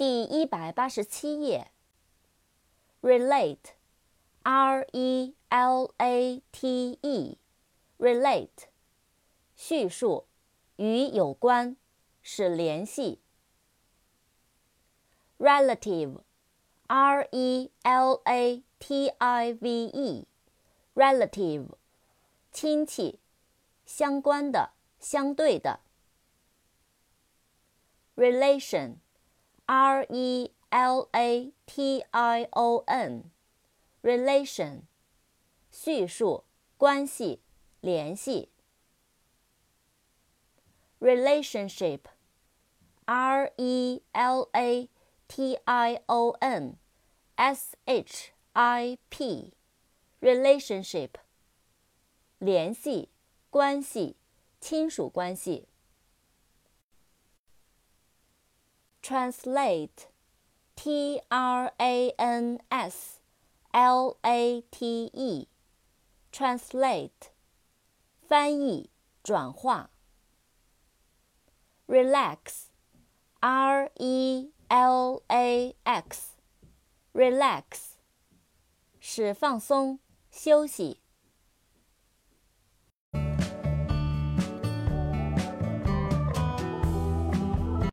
第一百八十七页。relate，r e l a t e，relate，叙述，与有关，是联系。relative，r e l a t i v e，relative，亲戚，相关的，相对的。relation relation，r e l a t i o n，relation，叙述，关系，联系。relationship，r e l a t i o n s h i p，relationship，联系，关系，亲属关系。 translate, T R A N S L A T E, translate, 翻译、转化。relax, R E L A X, relax, 使放松、休息。